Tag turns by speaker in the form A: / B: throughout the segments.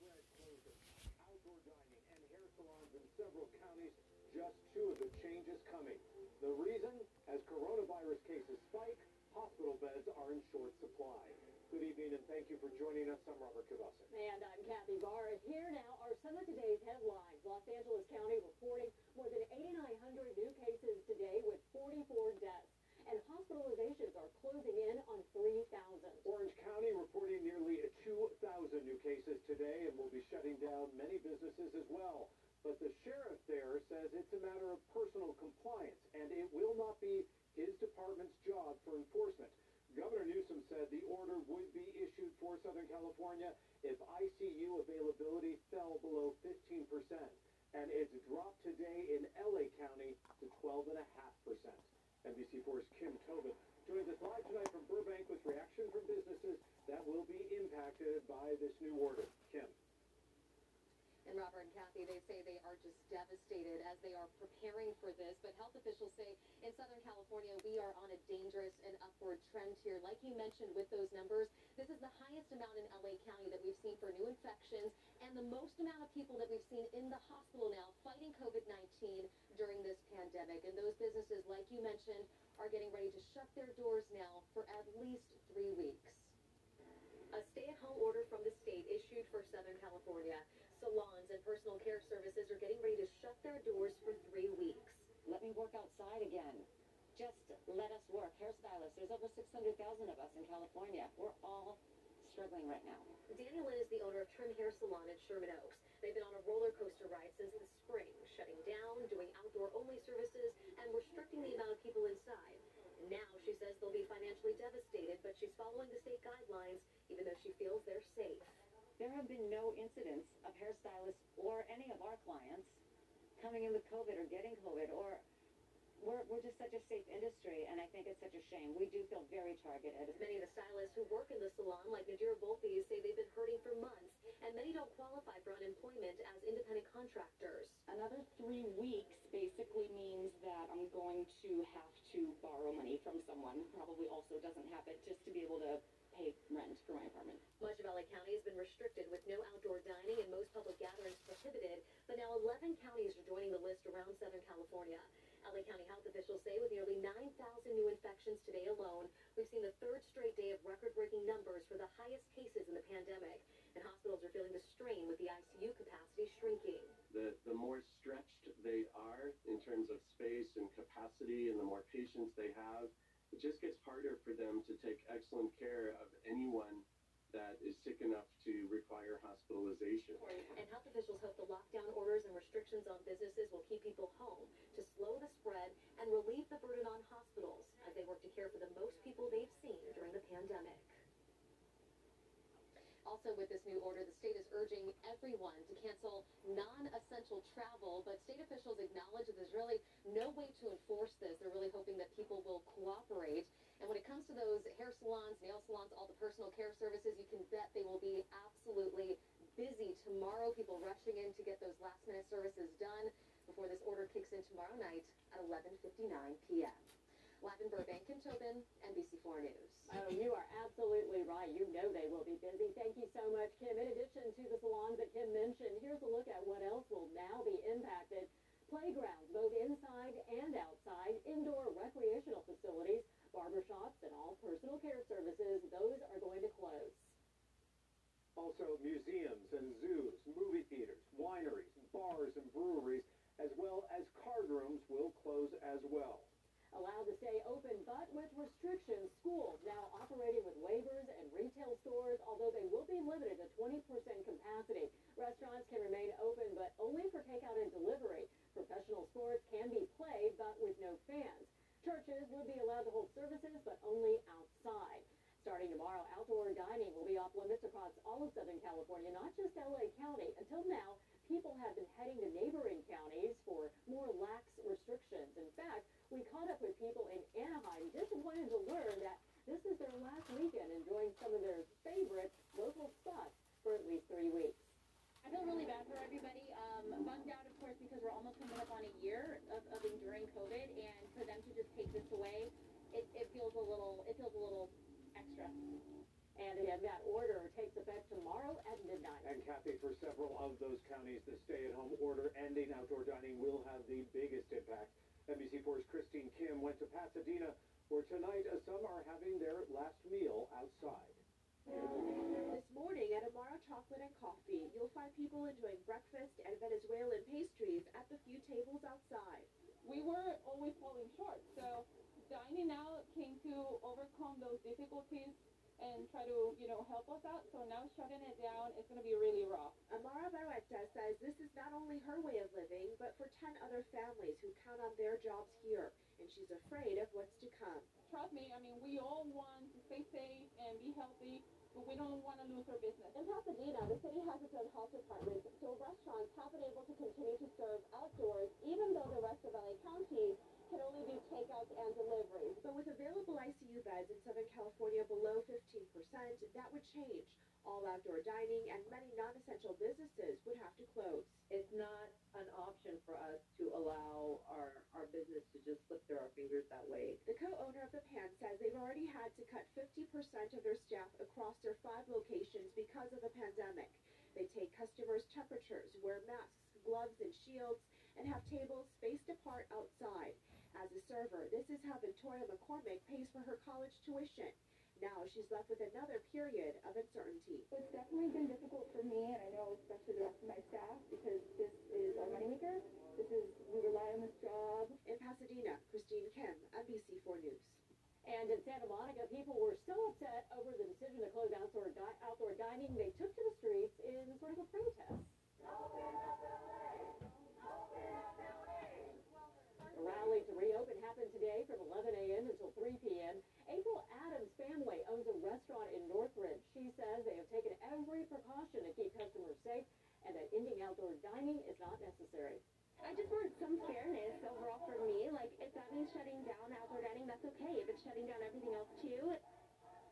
A: spread outdoor dining, and hair salons in several counties, just two of the changes coming. The reason? As coronavirus cases spike, hospital beds are in short supply. Good evening and thank you for joining us. I'm Robert Kovacik.
B: And I'm Kathy Vara. Here now are some of today's headlines. Los Angeles County reporting more than 8,900 new cases today with 44 deaths. And hospitalizations are closing in on 3,000.
A: Orange County reporting nearly 2,000 new cases today and will be shutting down many businesses as well. But the sheriff there says it's a matter of personal compliance and it will not be his department's job for enforcement. Governor Newsom said the order would be issued for Southern California if ICU availability fell below 15%. And it's dropped today in LA County to 12.5%. NBC4's Kim Tobin joins us live tonight from Burbank with reaction from businesses that will be impacted by this new order.
C: And Robert and Kathy, they say they are just devastated as they are preparing for this. But health officials say in Southern California, we are on a dangerous and upward trend here. Like you mentioned with those numbers, this is the highest amount in LA County that we've seen for new infections and the most amount of people that we've seen in the hospital now fighting COVID-19 during this pandemic. And those businesses, like you mentioned, are getting ready to shut their doors now for at least three weeks. A stay-at-home order from the state issued for Southern California. Salons and personal care services are getting ready to shut their doors for three weeks.
D: Let me work outside again. Just let us work. Hairstylists, there's over 600,000 of us in California. We're all struggling right now.
C: Daniel Lynn is the owner of Trim Hair Salon in Sherman Oaks. They've been on a roller coaster ride since the spring, shutting down, doing outdoor-only services, and restricting the amount of people inside. Now she says they'll be financially devastated, but she's following the state guidelines, even though she feels they're safe.
D: There have been no incidents of hairstylists or any of our clients coming in with COVID or getting COVID or we're, we're just such a safe industry, and I think it's such a shame. We do feel very targeted.
C: Many of the stylists who work in the salon, like Nadira Volpe, say they've been hurting for months, and many don't qualify for unemployment as independent contractors.
E: Another three weeks basically means that I'm going to have to borrow money from someone who probably also doesn't have it just to be able to pay rent for my apartment.
C: Much of LA County has been restricted with no outdoor dining and most public gatherings prohibited, but now 11 counties are joining the list around Southern California. LA County health officials say with nearly 9,000 new infections today alone, we've seen the third straight day of record-breaking numbers for the highest cases in the pandemic. And hospitals are feeling the strain with the ICU capacity shrinking.
F: The, the more stretched they are in terms of space and capacity and the more patients they have, it just gets harder for them to take excellent care of anyone that is sick enough to require hospitalization.
C: And health officials hope the lockdown orders and restrictions on businesses will keep people home to slow the spread and relieve the burden on hospitals as they work to care for the most people they've seen during the pandemic. Also with this new order, the state is urging everyone to cancel non-essential travel, but state officials acknowledge that there's really no way to enforce this. They're really hoping that people will cooperate. And when it comes to those hair salons, nail salons, all the personal care services, you can bet they will be absolutely busy tomorrow. People rushing in to get those last minute services done before this order kicks in tomorrow night at 11.59 p.m. Live in Burbank, Kim Tobin, NBC4 News.
B: Oh, you are absolutely right. You know they will be busy. Thank you so much, Kim. In addition to the salons that Kim mentioned, here's a look at what else will now be impacted. Playgrounds, both inside and outside, indoor recreational facilities, barbershops, and all personal care services, those are going to close.
A: Also, museums and zoos, movie theaters, wineries, bars and breweries, as well as card rooms will close as well.
B: Allowed to stay open, but with restrictions. Schools now operating with waivers and retail stores, although they will be limited to 20% capacity. Restaurants can remain open, but only for takeout and delivery. Professional sports can be played, but with no fans. Churches would be allowed to hold services, but only outside. Starting tomorrow, outdoor dining will be off limits across all of Southern California, not just LA County. Until now, people have been heading to neighboring counties for more lax restrictions. In fact, we caught up with people in Anaheim wanted to learn that this is their last weekend enjoying some of their favorite local spots for at least three weeks.
E: I feel really bad for everybody. Um, bummed out, of course, because we're almost coming up on a year of, of enduring COVID, and for them to just take this away, it, it feels a little, it feels a
B: And again, that order takes effect tomorrow at midnight.
A: And Kathy, for several of those counties, the stay-at-home order ending outdoor dining will have the biggest impact. NBC4's Christine Kim went to Pasadena, where tonight uh, some are having their last meal outside.
G: This morning at Amara Chocolate and Coffee, you'll find people enjoying breakfast and Venezuelan pastries at the few tables outside.
H: we were always falling short. So dining out came to overcome those difficulties and try to, you know, help us out. So now shutting it down is going to be really rough.
G: Amara Barueta says this is not only her way of living, but for 10 other families who count on their jobs here, and she's afraid of what's to come.
H: Trust me, I mean, we all want to stay safe and be healthy, but we don't want to lose our business.
B: In Pasadena, the city has its own health department, so restaurants have been able to continue to serve outdoors, even though the rest of LA County can only do takeouts and deliveries.
G: But with available ICU beds in Southern California below 15%, that would change. All outdoor dining and many non-essential businesses would have to close.
I: it's not an option for us to allow our, our business to just slip through our fingers that way.
G: The co-owner of the Pan says they've already had to cut 50% of their staff across their five locations because of the pandemic. They take customers' temperatures, wear masks, gloves, and shields, and have tables spaced apart outside. As a server, this is how Victoria McCormick pays for her college tuition. Now she's left with another period of uncertainty.
E: It's definitely been difficult for me, and I know especially the rest of my staff, because this is our moneymaker. This is, we rely on this job.
G: In Pasadena, Christine Kim, NBC4 News.
B: And in Santa Monica, people were so upset over the decision to close outdoor, di- outdoor dining, they took to the streets in sort of a protest. The rally to reopen happened today from 11 a.m. until 3 p.m. April Adams' family owns a restaurant in Northridge. She says they have taken every precaution to keep customers safe and that ending outdoor dining is not necessary.
E: I just want some fairness overall for me. Like, if that means shutting down outdoor dining, that's okay. If it's shutting down everything else too,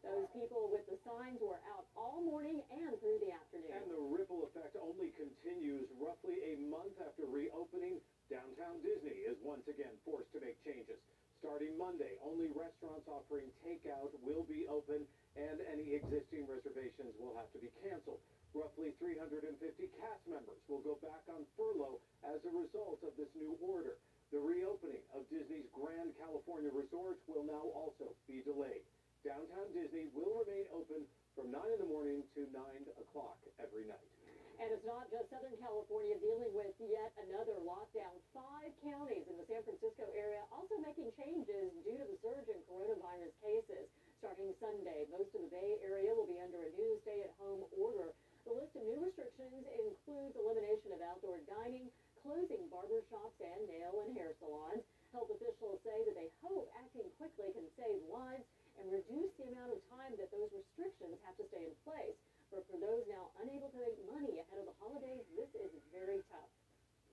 B: Those people with the signs were out all morning and through the afternoon.
A: And the ripple effect only continues roughly a month after reopening. Downtown Disney is once again forced to make changes. Starting Monday, only restaurants offering takeout will be open and any existing reservations will have to be canceled. Roughly 350 cast members will go back on furlough as a result of this new order. The reopening of Disney's Grand Californian Resort will now also be delayed. Downtown Disney will remain open from 9 in the morning to 9 o'clock every night.
B: And it's not just Southern California dealing with yet another lockdown. Five counties in the San Francisco area also making changes due to the surge in coronavirus cases. Starting Sunday, most of the Bay Area will be under a new stay-at-home order. The list of new restrictions includes elimination of outdoor dining, closing barber shops and nail and hair salons. Health officials say that they hope acting quickly can save lives and reduce the amount of time that those restrictions have to stay in place. But for those now unable to make money ahead of the holidays, this is very tough.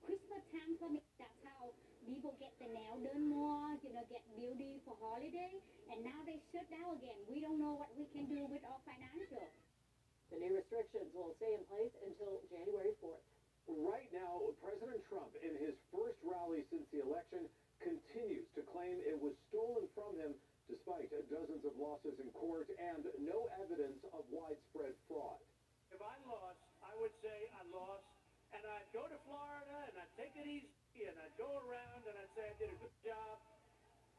J: Christmas time coming, that's how people get the nail done more, you know, get beauty for holiday, and now they shut down again. We don't know what we can do with our financial.
B: The new restrictions will stay in place until January 4th.
A: Right now, President Trump, in his first rally since the election, continues to claim it was stolen from him despite dozens of losses in court and no evidence of widespread fraud.
K: If I lost, I would say I lost, and I'd go to Florida and I'd take it easy and I'd go around and I'd say I did a good job.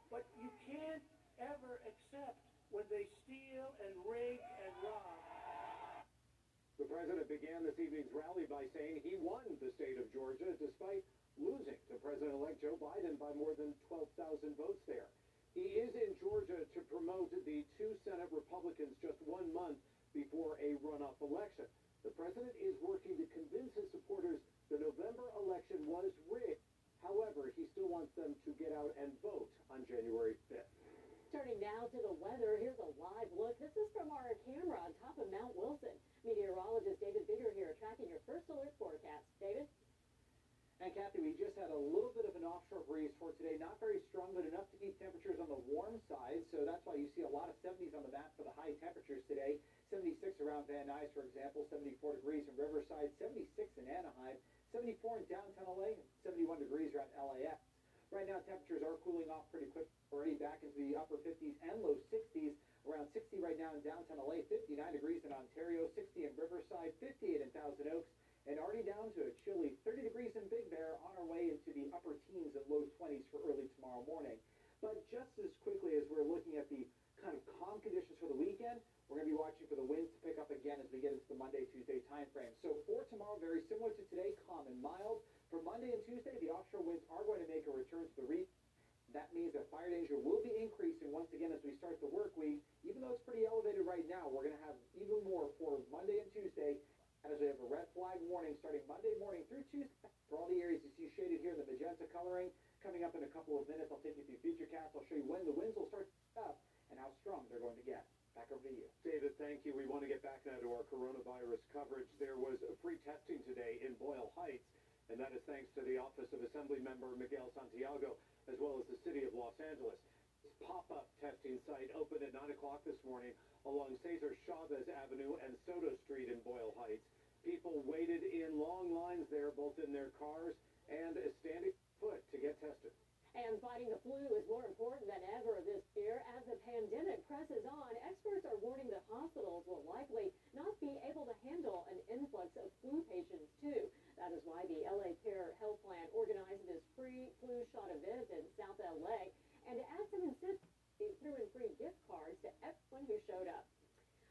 K: But you can't ever accept when they steal and rig and rob.
A: The president began this evening's rally by saying he won the state of Georgia despite losing to President-elect Joe Biden by more than 12,000 votes there. He is in Georgia to promote the two Senate Republicans just one month before a runoff election. The president is working to convince his supporters the November election was rigged. However, he still wants them to get out and vote on January 5th.
B: Turning now to the weather, here's a live look. This is from our camera on top of Mount Wilson. Meteorologist David Biggar here tracking your first alert forecast. David?
L: And Kathy, we just had a little bit of an offshore breeze for today. Not very strong, but enough to keep temperatures on the warm side. So that's why you see a lot of 70s on the map for the high temperatures today. 76 around Van Nuys, for example, 74 degrees in Riverside, 76 in Anaheim, 74 in downtown LA, and 71 degrees around LAX. Right now, temperatures are cooling off pretty quick, already back into the upper 50s and low 60s. Around 60 right now in downtown LA, 59 degrees in Ontario, 60 in Riverside. Riverside, 58 in Thousand Oaks, and already down to a chilly 30 degrees in Big Bear on our way into the upper teens and low 20s for early tomorrow morning. But just as quickly as we're looking at the kind of calm conditions for the weekend, we're going to be watching for the winds to pick up again as we get into the Monday, Tuesday timeframe. So for tomorrow, very similar to today, calm and mild. For Monday and Tuesday, the offshore winds are going to make a return to the reef. That means that fire danger will be increasing once again as we start the work week. Even though it's pretty elevated right now, we're going to have even more for Monday and Tuesday as we have a red flag warning starting Monday morning through Tuesday for all the areas you see shaded here the magenta coloring. Coming up in a couple of minutes, I'll take you through Futurecast. I'll show you when the winds will start up and how strong they're going to get. Back over to you.
A: David, thank you. We want to get back now to our coronavirus coverage. There was free testing today in Boyle Heights, and that is thanks to the Office of Assembly Member Miguel Santiago, as well as the City of Los Angeles. This pop-up testing site opened at 9 o'clock this morning along Cesar Chavez Avenue and Soto Street in Boyle Heights. People waited in long lines there, both in their cars and standing foot to get tested.
B: And fighting the flu is more important than ever this year. As the pandemic presses on, experts are warning that hospitals will likely not be able to handle an influx of flu patients, too. That is why the LA Care Health Plan organized this free flu shot event South LA and to add some incentive, threw in free gift cards to everyone who showed up.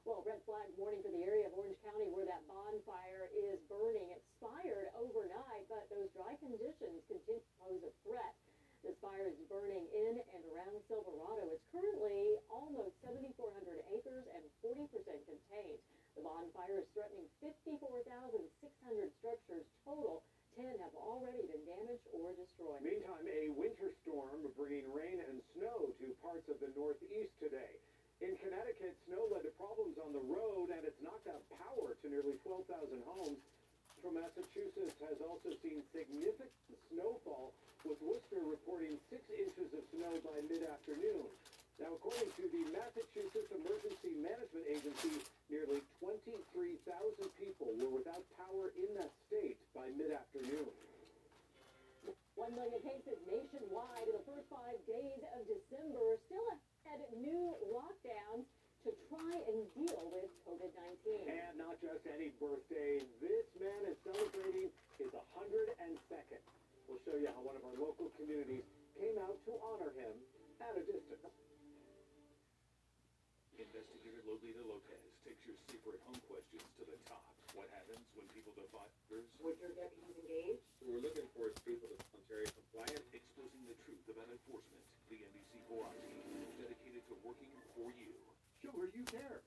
B: Well, red flag warning for the area of Orange County where that Bond Fire is burning expired overnight, but those dry conditions continue to pose a threat. This fire is burning in and around Silverado. It's currently almost 7,400 acres and 40% contained. The Bond Fire is threatening 54,600 structures total. 10 have already been damaged or destroyed.
A: Meantime, a winter storm bringing rain and snow to parts of the Northeast today. In Connecticut, snow led to problems on the road and it's knocked out power to nearly 12,000 homes. From Massachusetts has also seen significant snowfall, with Worcester reporting six inches of snow by mid-afternoon. Now, according to the Massachusetts Emergency Management Agency, nearly 23,000 people were without power in that state by mid-afternoon.
B: One million cases nationwide in the first five days of December. Still ahead, new lockdowns to try and deal with COVID-19.
A: And not just any birthday. This man is celebrating his 102nd. We'll show you how one of our local communities came out to honor him at a distance.
M: Investigator Lolita Lopez takes your secret home questions to the top. What happens when people defy orders?
I: Would your deputies engage?
N: What we're looking for is people that's Ontario compliant.
M: Exposing the truth about enforcement. The NBC 4 team is dedicated to working for you.
A: Sure, you care.